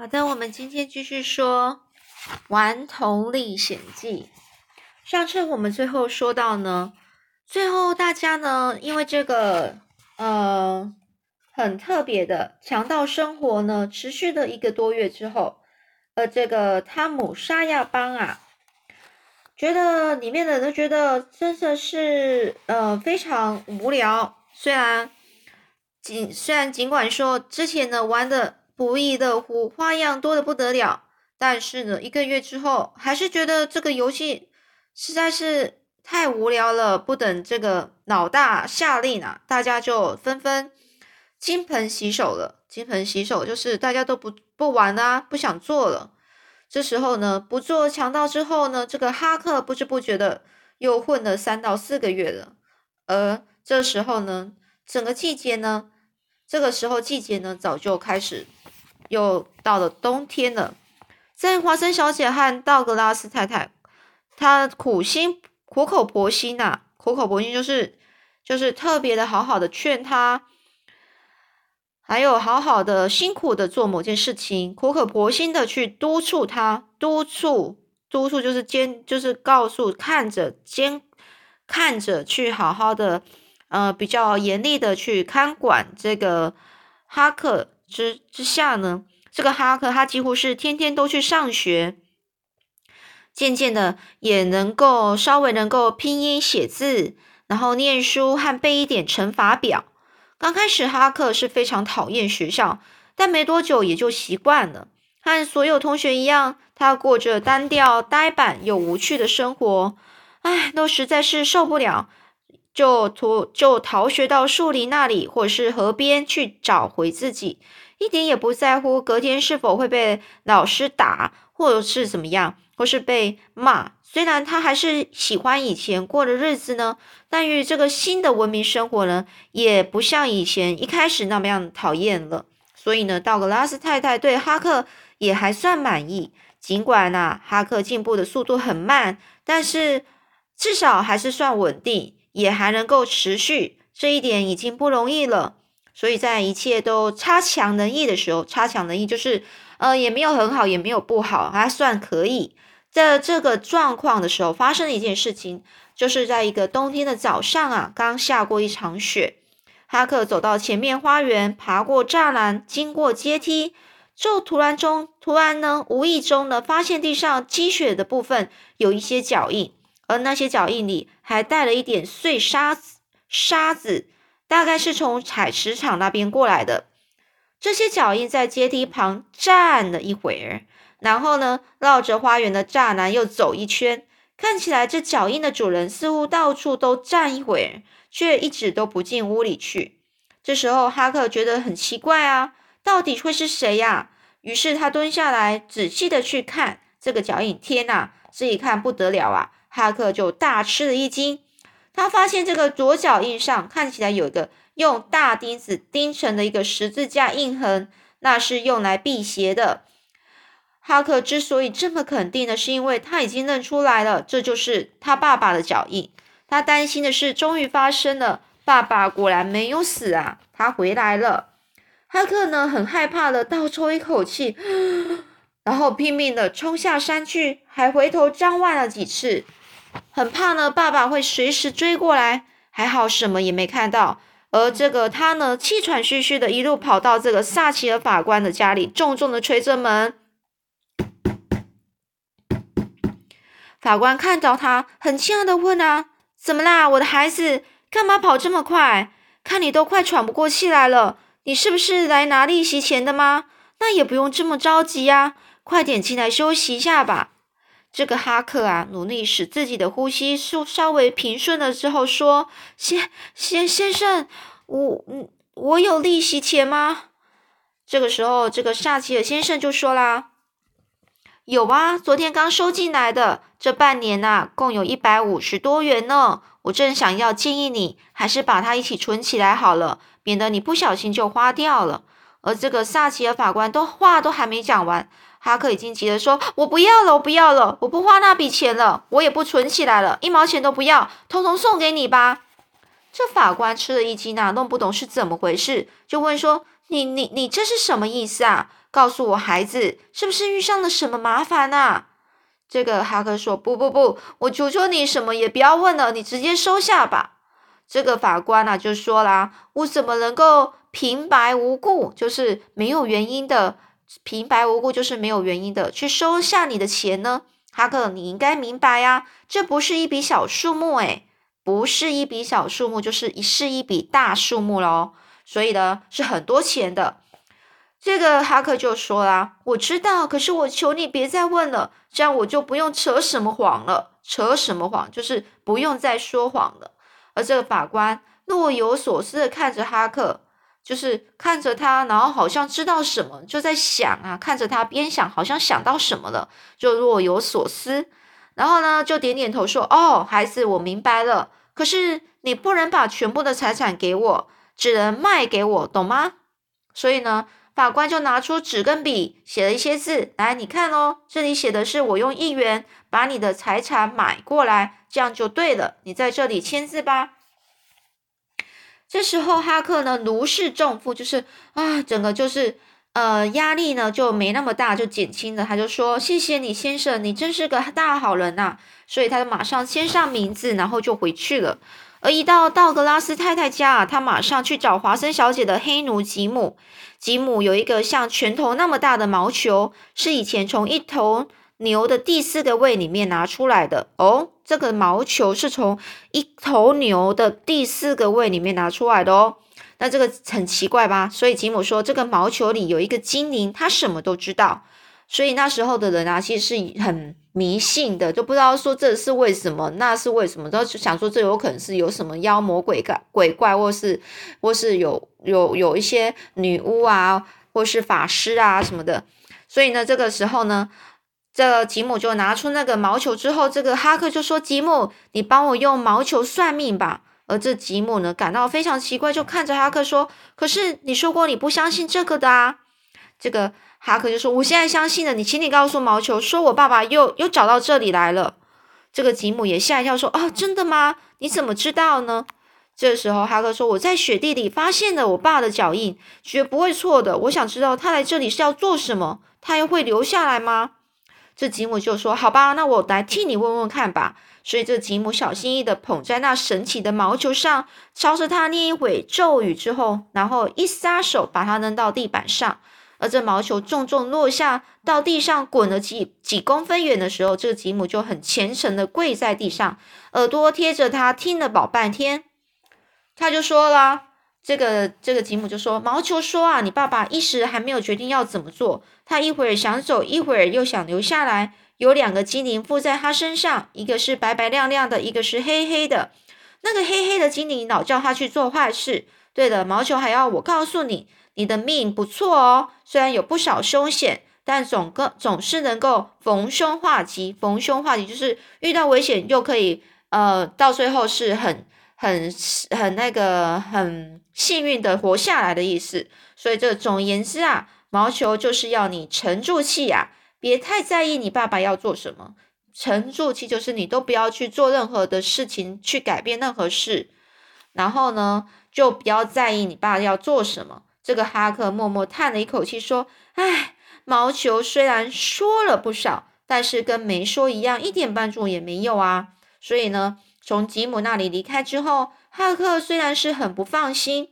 好的，我们今天继续说《顽童历险记》。上次我们最后说到呢，最后大家呢，因为这个呃很特别的强盗生活呢，持续了一个多月之后，呃，这个汤姆沙亚邦啊，觉得里面的人都觉得真的是呃非常无聊。虽然尽虽然尽管说之前呢玩的。不亦乐乎，花样多的不得了。但是呢，一个月之后，还是觉得这个游戏实在是太无聊了。不等这个老大下令啊，大家就纷纷金盆洗手了。金盆洗手就是大家都不不玩啦，不想做了。这时候呢，不做强盗之后呢，这个哈克不知不觉的又混了三到四个月了。而这时候呢，整个季节呢，这个时候季节呢，早就开始。又到了冬天了，在华生小姐和道格拉斯太太，她苦心苦口婆心呐，苦口婆心就是就是特别的好好的劝他，还有好好的辛苦的做某件事情，苦口婆心的去督促他，督促督促就是监就是告诉看着监看着去好好的呃比较严厉的去看管这个哈克。之之下呢，这个哈克他几乎是天天都去上学，渐渐的也能够稍微能够拼音写字，然后念书和背一点乘法表。刚开始哈克是非常讨厌学校，但没多久也就习惯了。和所有同学一样，他过着单调、呆板又无趣的生活。唉，都实在是受不了。就逃就逃学到树林那里，或者是河边去找回自己，一点也不在乎隔天是否会被老师打，或者是怎么样，或是被骂。虽然他还是喜欢以前过的日子呢，但与这个新的文明生活呢，也不像以前一开始那么样讨厌了。所以呢，道格拉斯太太对哈克也还算满意。尽管呢，哈克进步的速度很慢，但是至少还是算稳定。也还能够持续，这一点已经不容易了。所以在一切都差强人意的时候，差强人意就是，呃，也没有很好，也没有不好，还算可以。在这个状况的时候，发生了一件事情，就是在一个冬天的早上啊，刚下过一场雪。哈克走到前面花园，爬过栅栏，经过阶梯，就突然中，突然呢，无意中呢，发现地上积雪的部分有一些脚印。而那些脚印里还带了一点碎沙子，沙子大概是从采石场那边过来的。这些脚印在阶梯旁站了一会儿，然后呢，绕着花园的栅栏又走一圈。看起来这脚印的主人似乎到处都站一会儿，却一直都不进屋里去。这时候哈克觉得很奇怪啊，到底会是谁呀？于是他蹲下来仔细的去看这个脚印。天哪，这一看不得了啊！哈克就大吃了一惊，他发现这个左脚印上看起来有一个用大钉子钉成的一个十字架印痕，那是用来辟邪的。哈克之所以这么肯定的是，因为他已经认出来了，这就是他爸爸的脚印。他担心的事终于发生了，爸爸果然没有死啊，他回来了。哈克呢，很害怕的倒抽一口气。然后拼命的冲下山去，还回头张望了几次，很怕呢爸爸会随时追过来。还好什么也没看到。而这个他呢，气喘吁吁的一路跑到这个萨奇尔法官的家里，重重的捶着门。法官看到他，很惊讶的问啊：“怎么啦，我的孩子？干嘛跑这么快？看你都快喘不过气来了。你是不是来拿利息钱的吗？那也不用这么着急呀。”快点进来休息一下吧。这个哈克啊，努力使自己的呼吸稍稍微平顺了之后，说：“先先先生，我嗯，我有利息钱吗？”这个时候，这个萨奇尔先生就说啦：“有啊，昨天刚收进来的，这半年呐，共有一百五十多元呢。我正想要建议你，还是把它一起存起来好了，免得你不小心就花掉了。”而这个萨奇尔法官都话都还没讲完。哈克已经急着说：“我不要了，我不要了，我不花那笔钱了，我也不存起来了，一毛钱都不要，通通送给你吧。”这法官吃了一惊啊，弄不懂是怎么回事，就问说：“你你你这是什么意思啊？告诉我，孩子是不是遇上了什么麻烦啊？这个哈克说：“不不不，我求求你，什么也不要问了，你直接收下吧。”这个法官啊就说啦：“我怎么能够平白无故，就是没有原因的，平白无故就是没有原因的去收下你的钱呢？哈克，你应该明白呀，这不是一笔小数目，诶，不是一笔小数目，就是一是一笔大数目喽。所以呢，是很多钱的。”这个哈克就说啦：“我知道，可是我求你别再问了，这样我就不用扯什么谎了。扯什么谎，就是不用再说谎了。”而这个法官若有所思的看着哈克，就是看着他，然后好像知道什么，就在想啊，看着他边想，好像想到什么了，就若有所思。然后呢，就点点头说：“哦，孩子，我明白了。可是你不能把全部的财产给我，只能卖给我，懂吗？”所以呢。法官就拿出纸跟笔，写了一些字来，你看哦，这里写的是我用一元把你的财产买过来，这样就对了。你在这里签字吧。这时候哈克呢如释重负，就是啊，整个就是呃压力呢就没那么大，就减轻了。他就说：“谢谢你，先生，你真是个大好人呐。”所以他就马上签上名字，然后就回去了。而一到道格拉斯太太家啊，他马上去找华生小姐的黑奴吉姆。吉姆有一个像拳头那么大的毛球，是以前从一头牛的第四个胃里面拿出来的。哦，这个毛球是从一头牛的第四个胃里面拿出来的哦。那这个很奇怪吧？所以吉姆说，这个毛球里有一个精灵，他什么都知道。所以那时候的人啊，其实是很迷信的，就不知道说这是为什么，那是为什么，都想说这有可能是有什么妖魔鬼怪、鬼怪，或是或是有有有一些女巫啊，或是法师啊什么的。所以呢，这个时候呢，这吉姆就拿出那个毛球之后，这个哈克就说：“吉姆，你帮我用毛球算命吧。”而这吉姆呢，感到非常奇怪，就看着哈克说：“可是你说过你不相信这个的啊，这个。”哈克就说：“我现在相信了你，请你告诉毛球，说我爸爸又又找到这里来了。”这个吉姆也吓一跳，说：“啊，真的吗？你怎么知道呢？”这时候哈克说：“我在雪地里发现了我爸的脚印，绝不会错的。我想知道他来这里是要做什么，他又会留下来吗？”这吉姆就说：“好吧，那我来替你问问看吧。”所以这吉姆小心翼翼的捧在那神奇的毛球上，朝着他念一会咒语之后，然后一撒手把它扔到地板上。而这毛球重重落下到地上，滚了几几公分远的时候，这吉姆就很虔诚的跪在地上，耳朵贴着他听了老半天。他就说了，这个这个吉姆就说，毛球说啊，你爸爸一时还没有决定要怎么做，他一会儿想走，一会儿又想留下来。有两个精灵附在他身上，一个是白白亮亮的，一个是黑黑的。那个黑黑的精灵老叫他去做坏事。对了，毛球还要我告诉你。你的命不错哦，虽然有不少凶险，但总个总是能够逢凶化吉。逢凶化吉就是遇到危险又可以，呃，到最后是很很很那个很幸运的活下来的意思。所以这总言之啊，毛球就是要你沉住气呀，别太在意你爸爸要做什么。沉住气就是你都不要去做任何的事情，去改变任何事，然后呢，就不要在意你爸要做什么。这个哈克默默叹了一口气，说：“唉，毛球虽然说了不少，但是跟没说一样，一点帮助也没有啊。所以呢，从吉姆那里离开之后，哈克虽然是很不放心，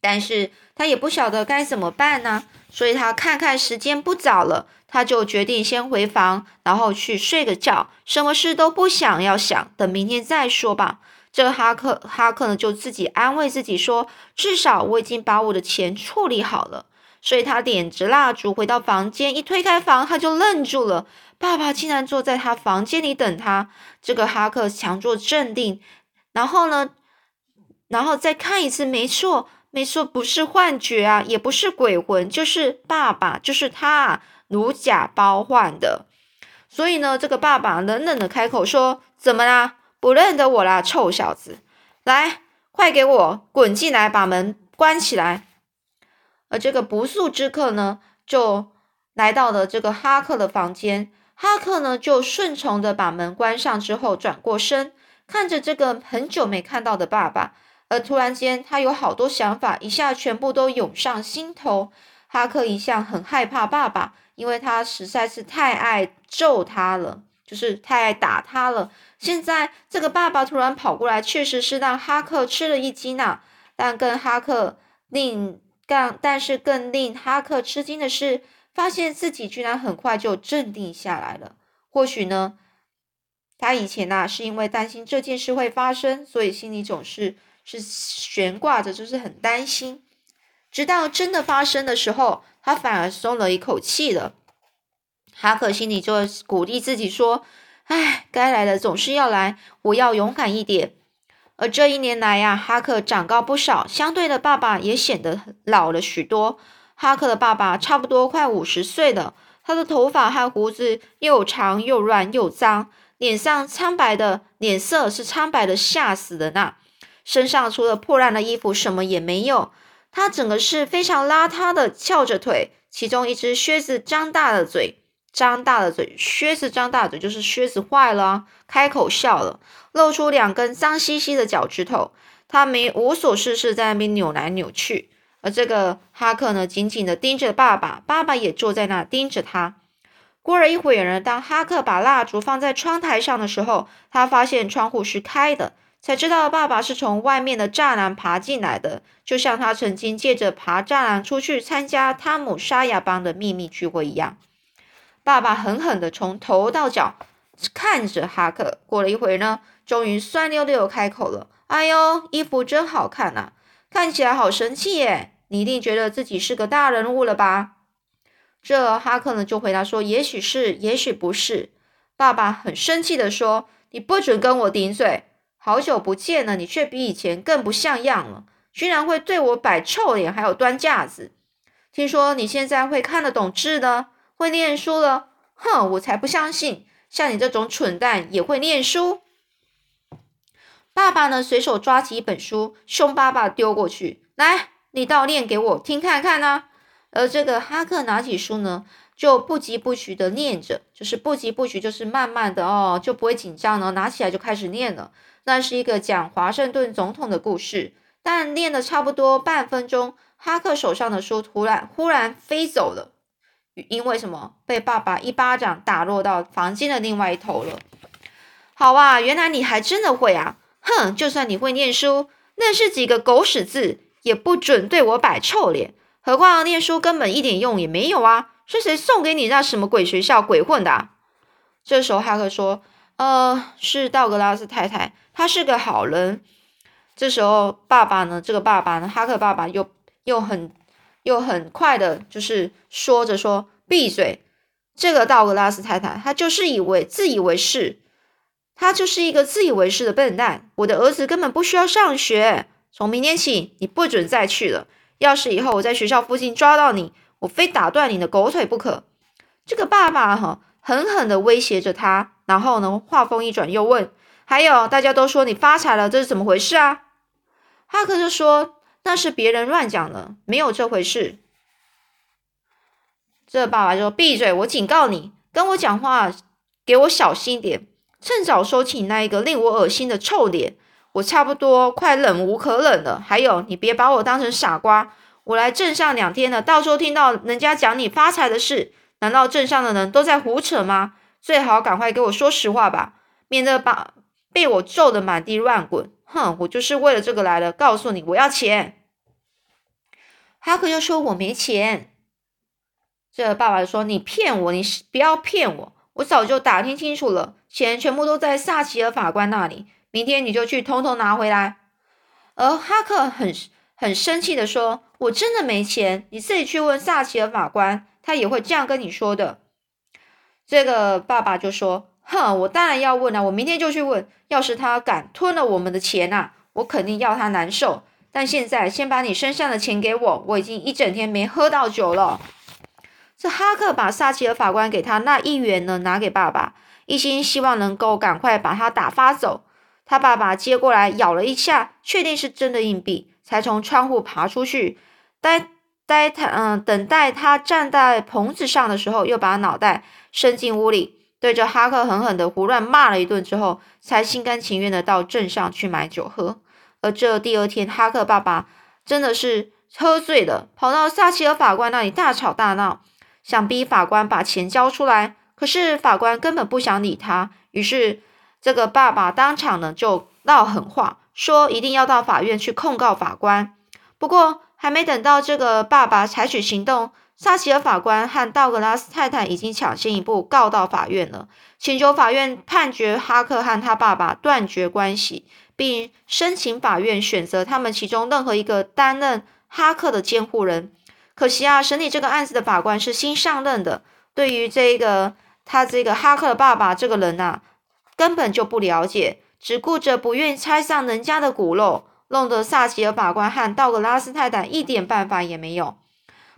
但是他也不晓得该怎么办呢。所以他看看时间不早了，他就决定先回房，然后去睡个觉，什么事都不想要想，等明天再说吧。”这个哈克哈克呢，就自己安慰自己说：“至少我已经把我的钱处理好了。”所以他点着蜡烛回到房间，一推开房，他就愣住了。爸爸竟然坐在他房间里等他。这个哈克强作镇定，然后呢，然后再看一次，没错，没错，不是幻觉啊，也不是鬼魂，就是爸爸，就是他如假包换的。所以呢，这个爸爸冷冷的开口说：“怎么啦？”不认得我啦，臭小子！来，快给我滚进来，把门关起来。而这个不速之客呢，就来到了这个哈克的房间。哈克呢，就顺从的把门关上之后，转过身，看着这个很久没看到的爸爸，而突然间，他有好多想法，一下全部都涌上心头。哈克一向很害怕爸爸，因为他实在是太爱揍他了，就是太爱打他了。现在这个爸爸突然跑过来，确实是让哈克吃了一惊呐。但跟哈克令但，但是更令哈克吃惊的是，发现自己居然很快就镇定下来了。或许呢，他以前呐是因为担心这件事会发生，所以心里总是是悬挂着，就是很担心。直到真的发生的时候，他反而松了一口气了。哈克心里就鼓励自己说：“哎，该来的总是要来，我要勇敢一点。”而这一年来呀，哈克长高不少，相对的，爸爸也显得老了许多。哈克的爸爸差不多快五十岁了，他的头发和胡子又长又乱又脏，脸上苍白的脸色是苍白的，吓死人呐！身上除了破烂的衣服，什么也没有。他整个是非常邋遢的，翘着腿，其中一只靴子张大了嘴，张大了嘴，靴子张大嘴就是靴子坏了，开口笑了，露出两根脏兮兮的脚趾头。他没无所事事，在那边扭来扭去。而这个哈克呢，紧紧的盯着爸爸，爸爸也坐在那盯着他。过了一会儿呢，当哈克把蜡烛放在窗台上的时候，他发现窗户是开的。才知道爸爸是从外面的栅栏爬进来的，就像他曾经借着爬栅栏出去参加汤姆沙哑帮的秘密聚会一样。爸爸狠狠地从头到脚看着哈克，过了一会呢，终于酸溜溜开口了：“哎呦，衣服真好看呐，看起来好神气耶！你一定觉得自己是个大人物了吧？”这哈克呢就回答说：“也许是，也许不是。”爸爸很生气的说：“你不准跟我顶嘴！”好久不见了，你却比以前更不像样了，居然会对我摆臭脸，还有端架子。听说你现在会看得懂字呢，会念书了。哼，我才不相信，像你这种蠢蛋也会念书。爸爸呢，随手抓起一本书，凶巴巴丢过去，来，你倒念给我听看看呢。而这个哈克拿起书呢，就不疾不徐的念着，就是不疾不徐，就是慢慢的哦，就不会紧张了，拿起来就开始念了。那是一个讲华盛顿总统的故事，但念了差不多半分钟，哈克手上的书突然忽然飞走了，因为什么？被爸爸一巴掌打落到房间的另外一头了。好啊，原来你还真的会啊！哼，就算你会念书，那是几个狗屎字，也不准对我摆臭脸。何况念书根本一点用也没有啊！是谁送给你那什么鬼学校鬼混的？啊这时候哈克说：“呃，是道格拉斯太太。”他是个好人。这时候，爸爸呢？这个爸爸呢？哈克爸爸又又很又很快的，就是说着说：“闭嘴！”这个道格拉斯太太，她就是以为自以为是，她就是一个自以为是的笨蛋。我的儿子根本不需要上学。从明天起，你不准再去了。要是以后我在学校附近抓到你，我非打断你的狗腿不可。这个爸爸哈狠狠的威胁着他，然后呢，话锋一转，又问。还有，大家都说你发财了，这是怎么回事啊？哈克就说那是别人乱讲的，没有这回事。这爸爸就说闭嘴，我警告你，跟我讲话给我小心点，趁早收起那一个令我恶心的臭脸，我差不多快忍无可忍了。还有，你别把我当成傻瓜，我来镇上两天了，到时候听到人家讲你发财的事，难道镇上的人都在胡扯吗？最好赶快给我说实话吧，免得把。被我揍得满地乱滚，哼！我就是为了这个来的。告诉你，我要钱。哈克又说：“我没钱。”这爸爸说：“你骗我！你不要骗我！我早就打听清楚了，钱全部都在萨奇尔法官那里。明天你就去统统拿回来。”而哈克很很生气的说：“我真的没钱，你自己去问萨奇尔法官，他也会这样跟你说的。”这个爸爸就说。哼，我当然要问啊！我明天就去问。要是他敢吞了我们的钱呐，我肯定要他难受。但现在先把你身上的钱给我，我已经一整天没喝到酒了。这哈克把萨奇尔法官给他那一元呢，拿给爸爸，一心希望能够赶快把他打发走。他爸爸接过来咬了一下，确定是真的硬币，才从窗户爬出去，待待他嗯，等待他站在棚子上的时候，又把脑袋伸进屋里。对着哈克狠狠的胡乱骂了一顿之后，才心甘情愿的到镇上去买酒喝。而这第二天，哈克爸爸真的是喝醉了，跑到撒切尔法官那里大吵大闹，想逼法官把钱交出来。可是法官根本不想理他，于是这个爸爸当场呢就闹狠话，说一定要到法院去控告法官。不过还没等到这个爸爸采取行动，萨奇尔法官和道格拉斯太太已经抢先一步告到法院了，请求法院判决哈克和他爸爸断绝关系。并申请法院选择他们其中任何一个担任哈克的监护人。可惜啊，审理这个案子的法官是新上任的，对于这个他这个哈克的爸爸这个人呐，根本就不了解，只顾着不愿拆散人家的骨肉，弄得萨奇尔法官和道格拉斯太太一点办法也没有。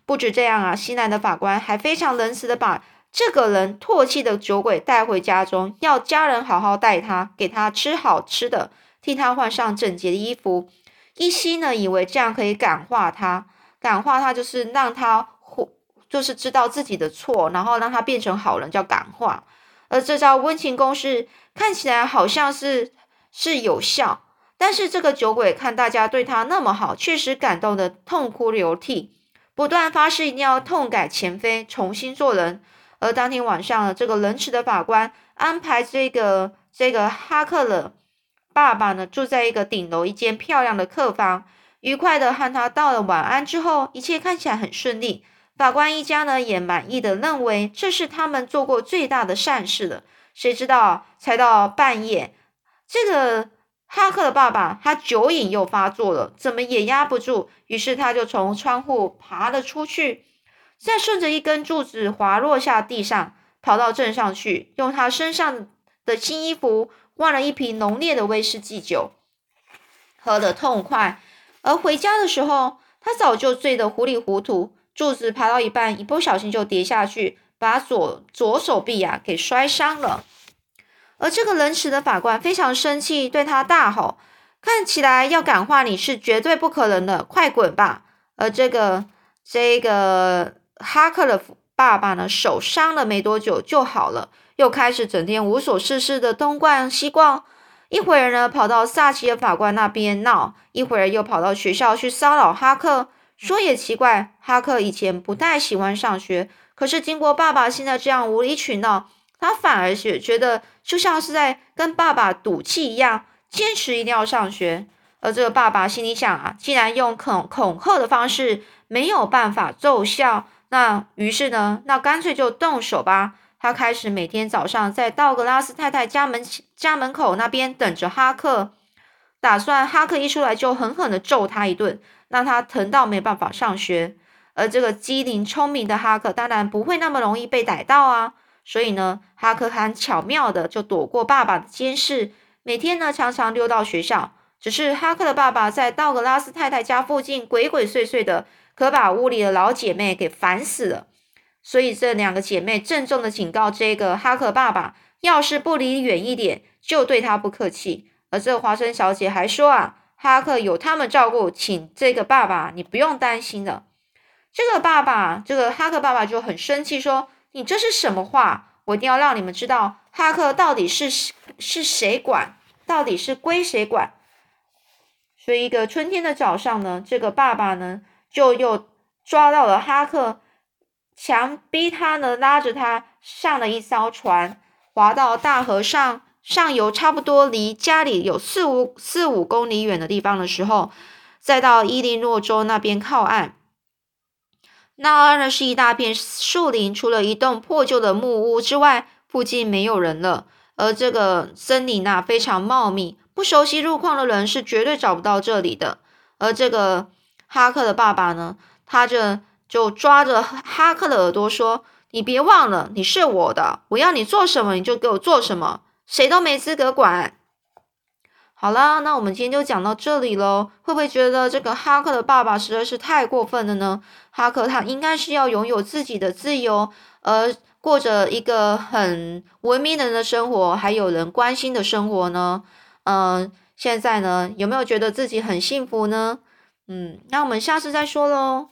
不止这样啊，西南的法官还非常仁慈的把这个人唾弃的酒鬼带回家中，要家人好好待他，给他吃好吃的。替他换上整洁的衣服，一心呢以为这样可以感化他，感化他就是让他或就是知道自己的错，然后让他变成好人，叫感化。而这招温情攻势看起来好像是是有效，但是这个酒鬼看大家对他那么好，确实感动的痛哭流涕，不断发誓一定要痛改前非，重新做人。而当天晚上，这个仁慈的法官安排这个这个哈克勒。爸爸呢，住在一个顶楼一间漂亮的客房，愉快的和他道了晚安之后，一切看起来很顺利。法官一家呢也满意的认为这是他们做过最大的善事了。谁知道才到半夜，这个哈克的爸爸他酒瘾又发作了，怎么也压不住，于是他就从窗户爬了出去，再顺着一根柱子滑落下地上，跑到镇上去，用他身上的新衣服。换了一瓶浓烈的威士忌酒，喝得痛快。而回家的时候，他早就醉得糊里糊涂。柱子爬到一半，一不小心就跌下去，把左左手臂呀给摔伤了。而这个仁慈的法官非常生气，对他大吼：“看起来要感化你是绝对不可能的，快滚吧！”而这个这个哈克的爸爸呢，手伤了没多久就好了。又开始整天无所事事的东逛西逛，一会儿呢跑到萨奇的法官那边闹，一会儿又跑到学校去骚扰哈克。说也奇怪，哈克以前不太喜欢上学，可是经过爸爸现在这样无理取闹，他反而是觉得就像是在跟爸爸赌气一样，坚持一定要上学。而这个爸爸心里想啊，既然用恐恐吓的方式没有办法奏效，那于是呢，那干脆就动手吧。他开始每天早上在道格拉斯太太家门家门口那边等着哈克，打算哈克一出来就狠狠的揍他一顿，让他疼到没办法上学。而这个机灵聪明的哈克当然不会那么容易被逮到啊，所以呢，哈克很巧妙的就躲过爸爸的监视，每天呢常常溜到学校。只是哈克的爸爸在道格拉斯太太家附近鬼鬼祟祟的，可把屋里的老姐妹给烦死了。所以这两个姐妹郑重的警告这个哈克爸爸，要是不离远一点，就对他不客气。而这华生小姐还说啊，哈克有他们照顾，请这个爸爸你不用担心的。这个爸爸，这个哈克爸爸就很生气，说你这是什么话？我一定要让你们知道，哈克到底是是谁管，到底是归谁管。所以一个春天的早上呢，这个爸爸呢就又抓到了哈克。强逼他呢，拉着他上了一艘船，划到大河上上游，差不多离家里有四五四五公里远的地方的时候，再到伊利诺州那边靠岸。那呢是一大片树林，除了一栋破旧的木屋之外，附近没有人了。而这个森林呐非常茂密，不熟悉路况的人是绝对找不到这里的。而这个哈克的爸爸呢，他这。就抓着哈克的耳朵说：“你别忘了，你是我的，我要你做什么你就给我做什么，谁都没资格管。”好了，那我们今天就讲到这里喽。会不会觉得这个哈克的爸爸实在是太过分了呢？哈克他应该是要拥有自己的自由，而过着一个很文明人的生活，还有人关心的生活呢？嗯，现在呢，有没有觉得自己很幸福呢？嗯，那我们下次再说喽。